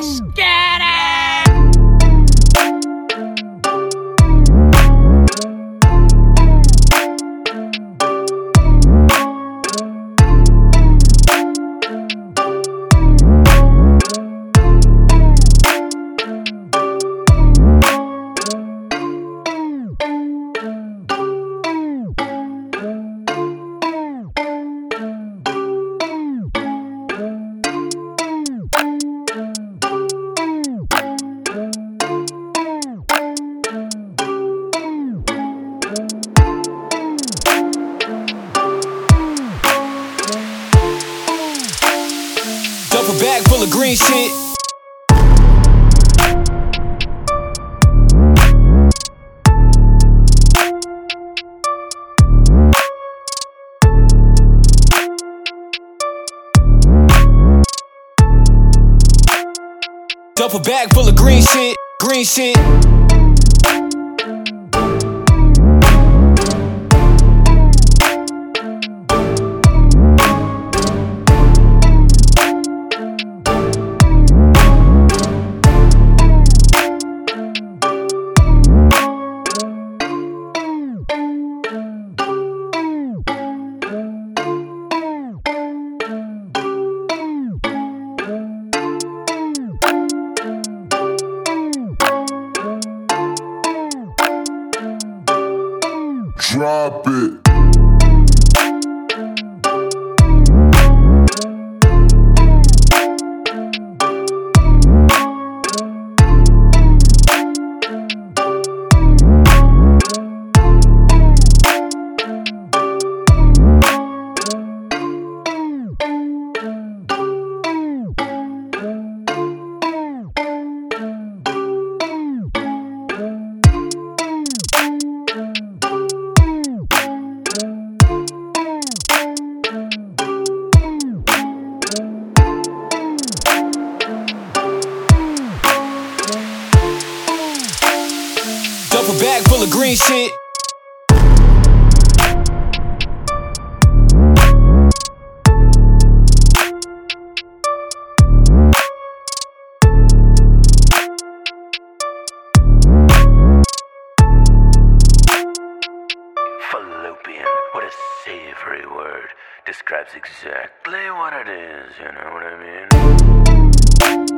Let's full of green shit. Duffel bag full of green shit, green shit. Drop it. Bag full of green shit. Fallopian. What a savory word. Describes exactly what it is, you know what I mean?